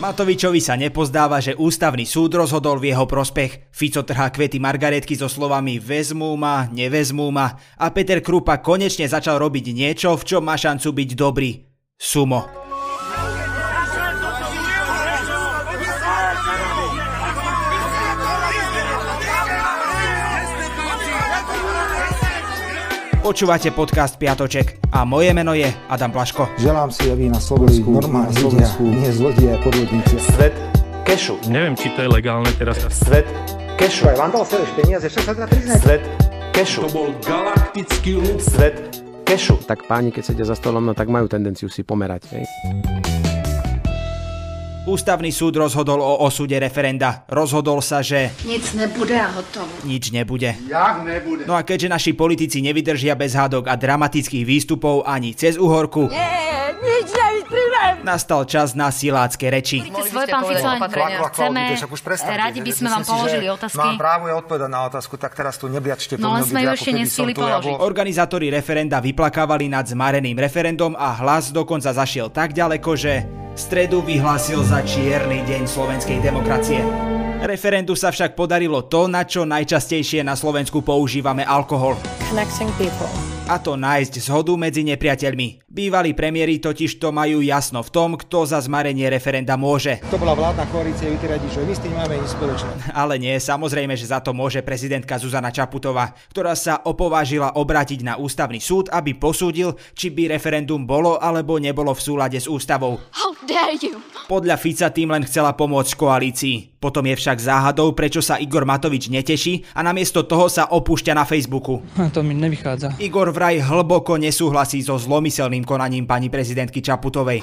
Matovičovi sa nepozdáva, že ústavný súd rozhodol v jeho prospech. Fico trhá kvety Margaretky so slovami vezmú ma, nevezmú ma a Peter Krupa konečne začal robiť niečo, v čom má šancu byť dobrý. Sumo. Počúvate podcast Piatoček a moje meno je Adam Plaško. Želám si, aby na Slovensku, normálne Slovensku, nie zlodia a podvodníci. Svet kešu. Neviem, či to je legálne teraz. Svet kešu. Aj vám dal serieš peniaze, však sa teda priznať. Svet kešu. To bol galaktický ľud. Svet kešu. Tak páni, keď sedia za stolom, no tak majú tendenciu si pomerať. Hej. Ústavný súd rozhodol o osude referenda. Rozhodol sa, že Nic nebude a hotovo. nič nebude. Jak nebude. No a keďže naši politici nevydržia bez hádok a dramatických výstupov ani cez uhorku, Nie, nič nevytrvám. nastal čas na silácké reči. Svoj pán Fico, chceme, radi by sme vám položili otázky. Mám právo ja odpovedať na otázku, tak teraz tu nebliačte po No, len sme ju ešte ja položiť. Organizátori referenda vyplakávali nad zmareným referendum a hlas dokonca zašiel tak ďaleko, že stredu vyhlásil za čierny deň slovenskej demokracie. Referendu sa však podarilo to, na čo najčastejšie na Slovensku používame alkohol. A to nájsť zhodu medzi nepriateľmi. Bývalí premiéri totiž to majú jasno v tom, kto za zmarenie referenda môže. To bola vládna koalícia, vy ty radi, že my s tým máme nič spoločné. Ale nie, samozrejme, že za to môže prezidentka Zuzana Čaputová, ktorá sa opovážila obrátiť na ústavný súd, aby posúdil, či by referendum bolo alebo nebolo v súlade s ústavou. How dare you? Podľa Fica tým len chcela pomôcť koalícii. Potom je však záhadou, prečo sa Igor Matovič neteší a namiesto toho sa opúšťa na Facebooku. To mi nevychádza. Igor vraj hlboko nesúhlasí so zlomyselným konaním pani prezidentky Čaputovej.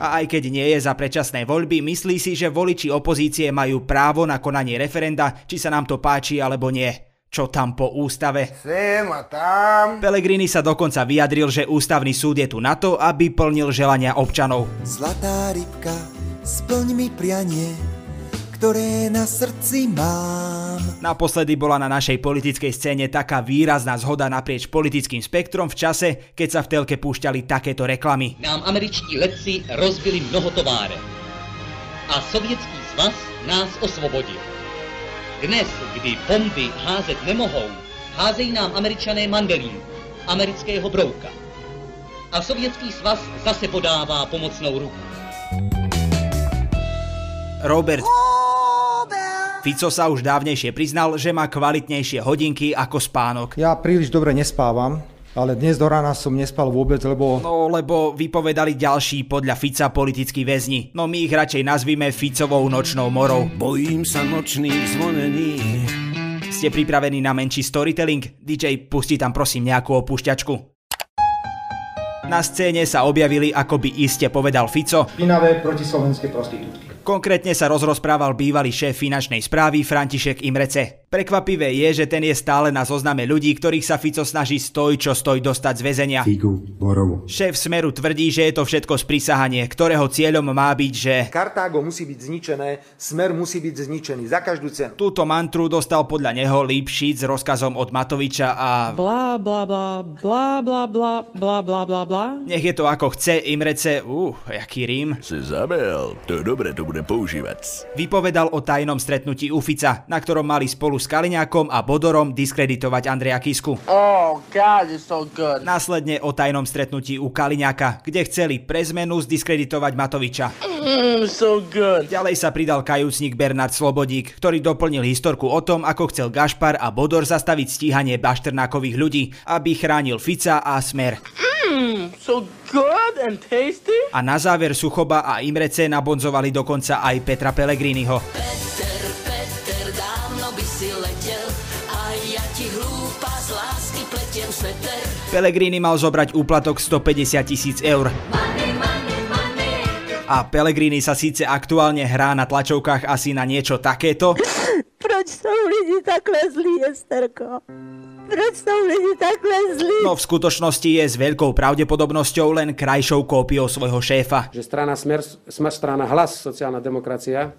A aj keď nie je za predčasné voľby, myslí si, že voliči opozície majú právo na konanie referenda, či sa nám to páči alebo nie. Čo tam po ústave? Sem a tam. Pellegrini sa dokonca vyjadril, že ústavný súd je tu na to, aby plnil želania občanov. Zlatá rybka, splň mi prianie, ktoré na srdci mám. Naposledy bola na našej politickej scéne taká výrazná zhoda naprieč politickým spektrom v čase, keď sa v telke púšťali takéto reklamy. Nám američtí letci rozbili mnoho továren. A sovětský svaz nás osvobodil. Dnes, kdy bomby házet nemohou, házejí nám američané mandelínu, amerického brouka. A sovětský svaz zase podává pomocnou ruku. Robert Fico sa už dávnejšie priznal, že má kvalitnejšie hodinky ako spánok. Ja príliš dobre nespávam, ale dnes do rána som nespal vôbec, lebo No lebo vypovedali ďalší podľa Fica politickí väzni. No my ich radšej nazvime Ficovou nočnou morou. Bojím sa nočných zvonení. Ste pripravení na menší storytelling? DJ, pusti tam prosím nejakú opúšťačku. Na scéne sa objavili, ako by iste povedal Fico, špinavé protislovenské prostitútky. Konkrétne sa rozrozprával bývalý šéf finančnej správy František Imrece. Prekvapivé je, že ten je stále na zozname ľudí, ktorých sa Fico snaží stoj čo stoj dostať z väzenia. Figu, borovu. Šéf Smeru tvrdí, že je to všetko sprísahanie, ktorého cieľom má byť, že Kartágo musí byť zničené, smer musí byť zničený za každú cenu. túto mantru dostal podľa neho Lipšic s rozkazom od Matoviča a Bla, bla, bla, bla, bla, bla, bla, bla, bla, bla. nech je to ako chce, Imrece, uh, jaký rím, Si zabel. To je dobre, to bude používať. vypovedal o tajnom stretnutí u Fica, na ktorom mali spolu s Kaliňákom a Bodorom diskreditovať Andreja Kisku. Oh, God, so good. Následne o tajnom stretnutí u Kaliňáka, kde chceli pre zmenu zdiskreditovať Matoviča. Mm, so good. Ďalej sa pridal kajúcnik Bernard Slobodík, ktorý doplnil historku o tom, ako chcel Gašpar a Bodor zastaviť stíhanie Bašternákových ľudí, aby chránil Fica a Smer. Mm, so good and tasty. A na záver Suchoba a Imrece nabonzovali dokonca aj Petra Pellegriniho. Pellegrini mal zobrať úplatok 150 tisíc eur. A Pellegrini sa síce aktuálne hrá na tlačovkách asi na niečo takéto, Proč sú lidi takhle zlí, Esterko? Proč sú lidi takhle zlí? no v skutočnosti je s veľkou pravdepodobnosťou len krajšou kópiou svojho šéfa. Že strana Smer, Smer strana Hlas, sociálna demokracia,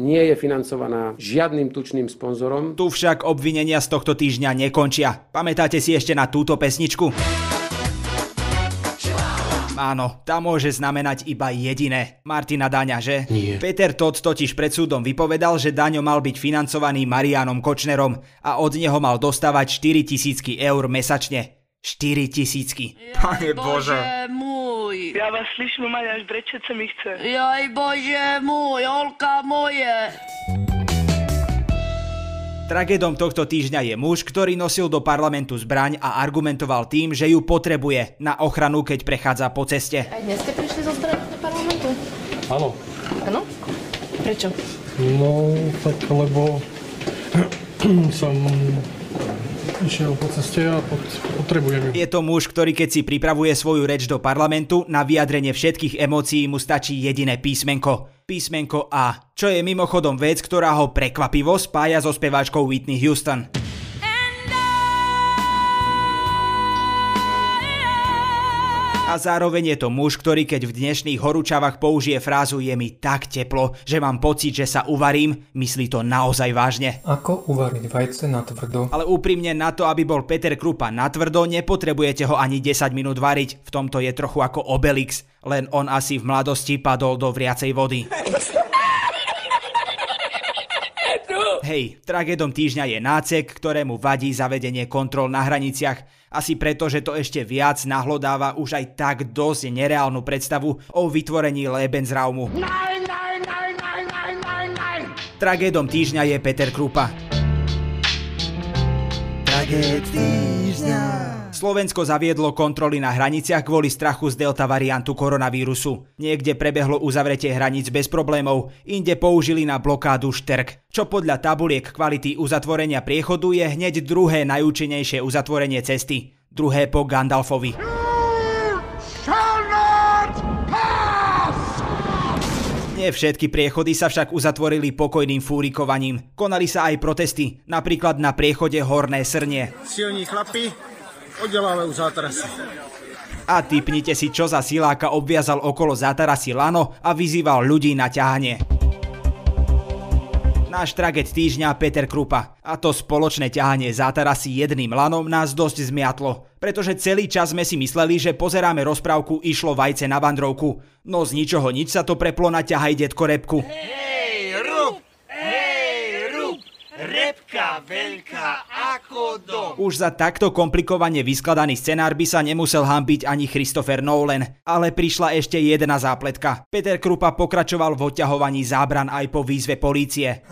nie je financovaná žiadnym tučným sponzorom. Tu však obvinenia z tohto týždňa nekončia. Pamätáte si ešte na túto pesničku? Áno, tá môže znamenať iba jediné. Martina Daňa, že? Nie. Peter Todd totiž pred súdom vypovedal, že Daňo mal byť financovaný Marianom Kočnerom a od neho mal dostávať 4 tisícky eur mesačne. 4 tisícky. Pane Bože. môj. Ja vás slyším, Maňa, až brečet sa mi chce. Jaj Bože môj, Olka moje. Tragédom tohto týždňa je muž, ktorý nosil do parlamentu zbraň a argumentoval tým, že ju potrebuje na ochranu, keď prechádza po ceste. Aj dnes ste prišli zo zbraň do parlamentu? Áno. Áno? Prečo? No, tak lebo som išiel po ceste a pot, potrebujem ju. Je to muž, ktorý keď si pripravuje svoju reč do parlamentu, na vyjadrenie všetkých emócií mu stačí jediné písmenko. Písmenko A, čo je mimochodom vec, ktorá ho prekvapivo spája so speváčkou Whitney Houston. A zároveň je to muž, ktorý keď v dnešných horúčavách použije frázu je mi tak teplo, že mám pocit, že sa uvarím, myslí to naozaj vážne. Ako uvariť vajce na tvrdo? Ale úprimne na to, aby bol Peter Krupa na tvrdo, nepotrebujete ho ani 10 minút variť. V tomto je trochu ako Obelix, len on asi v mladosti padol do vriacej vody. Hej, tragédom týždňa je nácek, ktorému vadí zavedenie kontrol na hraniciach, asi preto, že to ešte viac nahlodáva už aj tak dosť nereálnu predstavu o vytvorení Lebensraumu. Tragédom týždňa je Peter Krupa. Tragéd týždňa. Slovensko zaviedlo kontroly na hraniciach kvôli strachu z delta variantu koronavírusu. Niekde prebehlo uzavretie hraníc bez problémov, inde použili na blokádu šterk, čo podľa tabuliek kvality uzatvorenia priechodu je hneď druhé najúčinnejšie uzatvorenie cesty. Druhé po Gandalfovi. Nie všetky priechody sa však uzatvorili pokojným fúrikovaním. Konali sa aj protesty, napríklad na priechode Horné Srnie. Silní chlapi oddelávajú zátarasy. A typnite si, čo za siláka obviazal okolo zátarasy lano a vyzýval ľudí na ťahanie. Náš traget týždňa Peter Krupa. A to spoločné ťahanie zátarasy jedným lanom nás dosť zmiatlo. Pretože celý čas sme si mysleli, že pozeráme rozprávku Išlo vajce na vandrovku. No z ničoho nič sa to preplo na ťahaj detko repku. Hej, Repka veľká ako dom. Už za takto komplikovane vyskladaný scenár by sa nemusel hambiť ani Christopher Nolan, ale prišla ešte jedna zápletka. Peter Krupa pokračoval v odťahovaní zábran aj po výzve polície.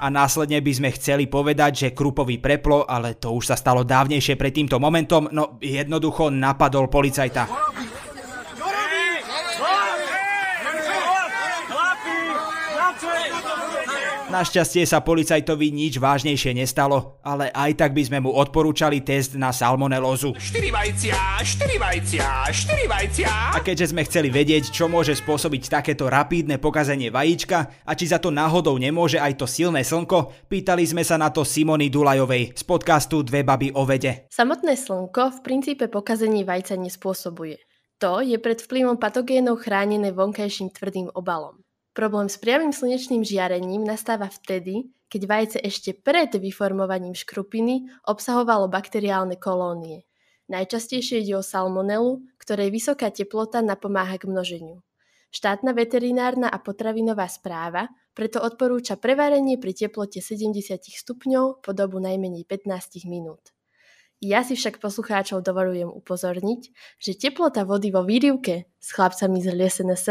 A následne by sme chceli povedať, že Krupovi preplo, ale to už sa stalo dávnejšie pred týmto momentom, no jednoducho napadol policajta. Našťastie sa policajtovi nič vážnejšie nestalo, ale aj tak by sme mu odporúčali test na salmonelózu. 4 vajcia, 4 vajcia, 4 vajcia. A keďže sme chceli vedieť, čo môže spôsobiť takéto rapídne pokazenie vajíčka a či za to náhodou nemôže aj to silné slnko, pýtali sme sa na to Simony Dulajovej z podcastu Dve baby o vede. Samotné slnko v princípe pokazenie vajca nespôsobuje. To je pred vplyvom patogénov chránené vonkajším tvrdým obalom. Problém s priamým slnečným žiarením nastáva vtedy, keď vajce ešte pred vyformovaním škrupiny obsahovalo bakteriálne kolónie. Najčastejšie ide o salmonelu, ktorej vysoká teplota napomáha k množeniu. Štátna veterinárna a potravinová správa preto odporúča prevarenie pri teplote 70 stupňov po dobu najmenej 15 minút. Ja si však poslucháčov dovolujem upozorniť, že teplota vody vo výrivke s chlapcami z LSNS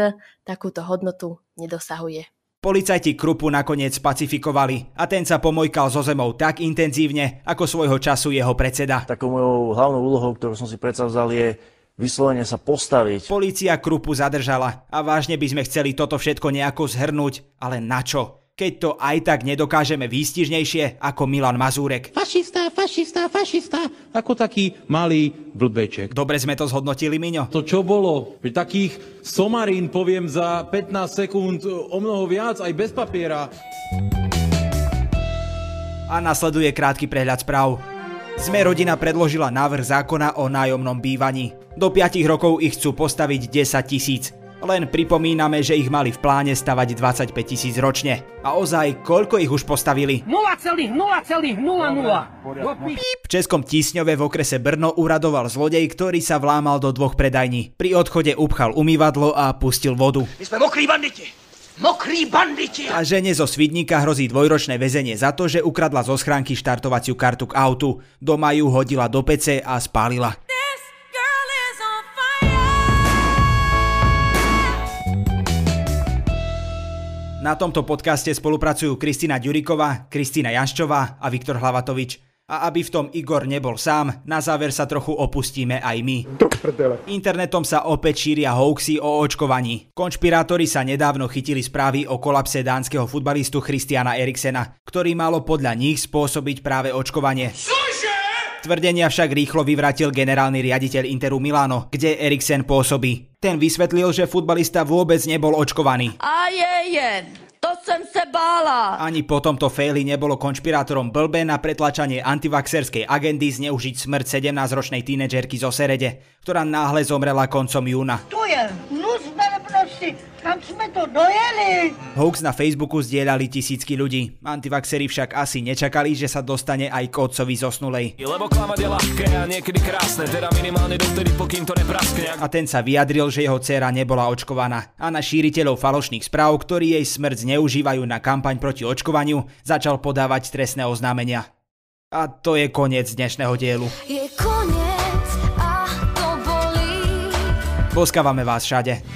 takúto hodnotu nedosahuje. Policajti Krupu nakoniec pacifikovali a ten sa pomojkal so zemou tak intenzívne, ako svojho času jeho predseda. Takou mojou hlavnou úlohou, ktorú som si predsavzal, je vyslovene sa postaviť. Polícia Krupu zadržala a vážne by sme chceli toto všetko nejako zhrnúť, ale na čo? Keď to aj tak nedokážeme výstižnejšie ako Milan Mazúrek. Fašista, fašista, fašista, ako taký malý blbeček. Dobre sme to zhodnotili, Miňo. To čo bolo? Takých somarín poviem za 15 sekúnd o mnoho viac, aj bez papiera. A nasleduje krátky prehľad správ. Sme rodina predložila návrh zákona o nájomnom bývaní. Do 5 rokov ich chcú postaviť 10 tisíc. Len pripomíname, že ich mali v pláne stavať 25 tisíc ročne. A ozaj, koľko ich už postavili? 0,0,00. V Českom Tísňove v okrese Brno uradoval zlodej, ktorý sa vlámal do dvoch predajní. Pri odchode upchal umývadlo a pustil vodu. My sme mokrí banditi. Mokrí banditi. A žene zo Svidníka hrozí dvojročné väzenie za to, že ukradla zo schránky štartovaciu kartu k autu. Doma ju hodila do pece a spálila. Na tomto podcaste spolupracujú Kristina Ďuriková, Kristina Janščová a Viktor Hlavatovič. A aby v tom Igor nebol sám, na záver sa trochu opustíme aj my. Internetom sa opäť šíria hoaxy o očkovaní. Konšpirátori sa nedávno chytili správy o kolapse dánskeho futbalistu Christiana Eriksena, ktorý malo podľa nich spôsobiť práve očkovanie. Tvrdenia však rýchlo vyvratil generálny riaditeľ Interu Milano, kde Eriksen pôsobí. Ten vysvetlil, že futbalista vôbec nebol očkovaný. A je jen. To som sa bála. Ani po tomto faili nebolo konšpirátorom blbe na pretlačanie antivaxerskej agendy zneužiť smrť 17-ročnej tínedžerky zo Serede, ktorá náhle zomrela koncom júna. Tu je velebnosti. Kam sme to dojeli? Hoax na Facebooku zdieľali tisícky ľudí. Antivaxeri však asi nečakali, že sa dostane aj k otcovi zosnulej. Lebo klamať je ľahké a niekedy krásne, teda minimálne dovtedy, pokým to nepraskne. A ten sa vyjadril, že jeho dcéra nebola očkovaná. A na šíriteľov falošných správ, ktorí jej smrť zneužívajú na kampaň proti očkovaniu, začal podávať trestné oznámenia. A to je koniec dnešného dielu. Je koniec a to bolí. Poskávame vás všade.